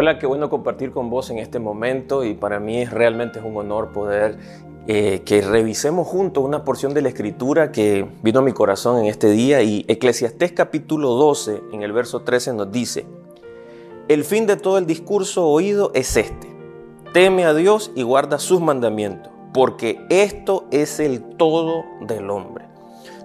Hola, qué bueno compartir con vos en este momento y para mí realmente es un honor poder eh, que revisemos juntos una porción de la escritura que vino a mi corazón en este día y Eclesiastés capítulo 12 en el verso 13 nos dice, el fin de todo el discurso oído es este, teme a Dios y guarda sus mandamientos, porque esto es el todo del hombre.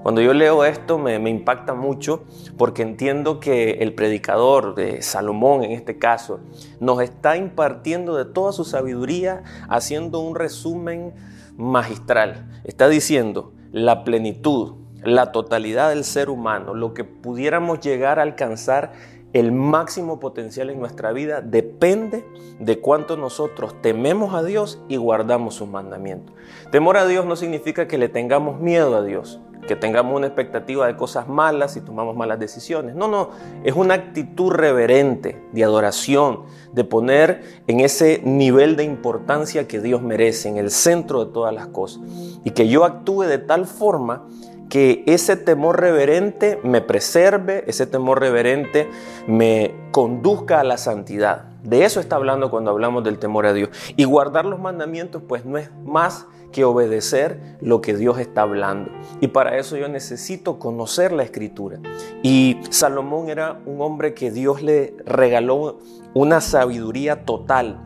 Cuando yo leo esto me, impacta mucho porque entiendo que el predicador de Salomón en este caso nos está impartiendo de toda su sabiduría haciendo un resumen magistral. Está diciendo la plenitud, la totalidad del ser humano, lo que pudiéramos llegar a alcanzar el máximo potencial en nuestra vida depende de cuánto nosotros tememos a Dios y guardamos sus mandamientos. Temor a Dios no significa que le tengamos miedo a Dios que tengamos una expectativa de cosas malas y tomamos malas decisiones. No, no, es una actitud reverente de adoración, de poner en ese nivel de importancia que Dios merece, en el centro de todas las cosas. Y que yo actúe de tal forma que ese temor reverente me preserve, ese temor reverente me conduzca a la santidad. De eso está hablando cuando hablamos del temor a Dios. Y guardar los mandamientos pues no es más que obedecer lo que Dios está hablando. Y para eso yo necesito conocer la escritura. Y Salomón era un hombre que Dios le regaló una sabiduría total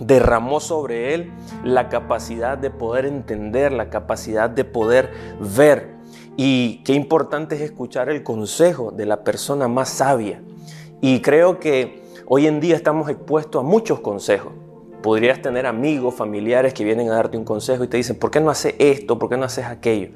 derramó sobre él la capacidad de poder entender, la capacidad de poder ver. Y qué importante es escuchar el consejo de la persona más sabia. Y creo que hoy en día estamos expuestos a muchos consejos. Podrías tener amigos, familiares que vienen a darte un consejo y te dicen, ¿por qué no haces esto? ¿Por qué no haces aquello?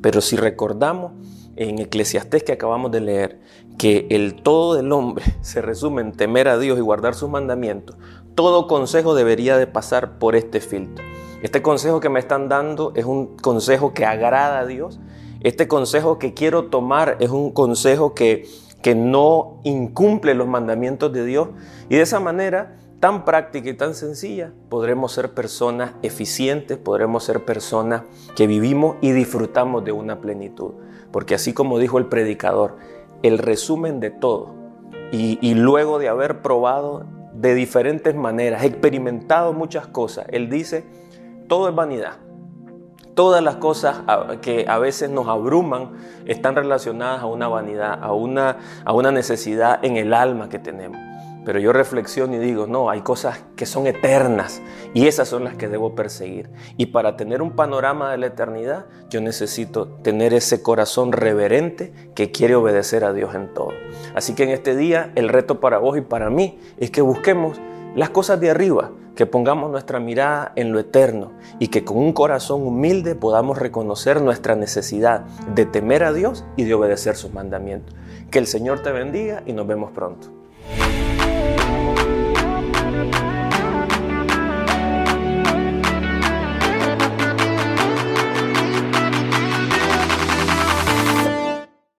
Pero si recordamos en Eclesiastés que acabamos de leer, que el todo del hombre se resume en temer a Dios y guardar sus mandamientos, todo consejo debería de pasar por este filtro. Este consejo que me están dando es un consejo que agrada a Dios, este consejo que quiero tomar es un consejo que, que no incumple los mandamientos de Dios y de esa manera tan práctica y tan sencilla podremos ser personas eficientes, podremos ser personas que vivimos y disfrutamos de una plenitud. Porque así como dijo el predicador, el resumen de todo y, y luego de haber probado de diferentes maneras, experimentado muchas cosas, él dice, todo es vanidad. Todas las cosas que a veces nos abruman están relacionadas a una vanidad, a una, a una necesidad en el alma que tenemos. Pero yo reflexiono y digo, no, hay cosas que son eternas y esas son las que debo perseguir. Y para tener un panorama de la eternidad, yo necesito tener ese corazón reverente que quiere obedecer a Dios en todo. Así que en este día el reto para vos y para mí es que busquemos las cosas de arriba, que pongamos nuestra mirada en lo eterno y que con un corazón humilde podamos reconocer nuestra necesidad de temer a Dios y de obedecer sus mandamientos. Que el Señor te bendiga y nos vemos pronto.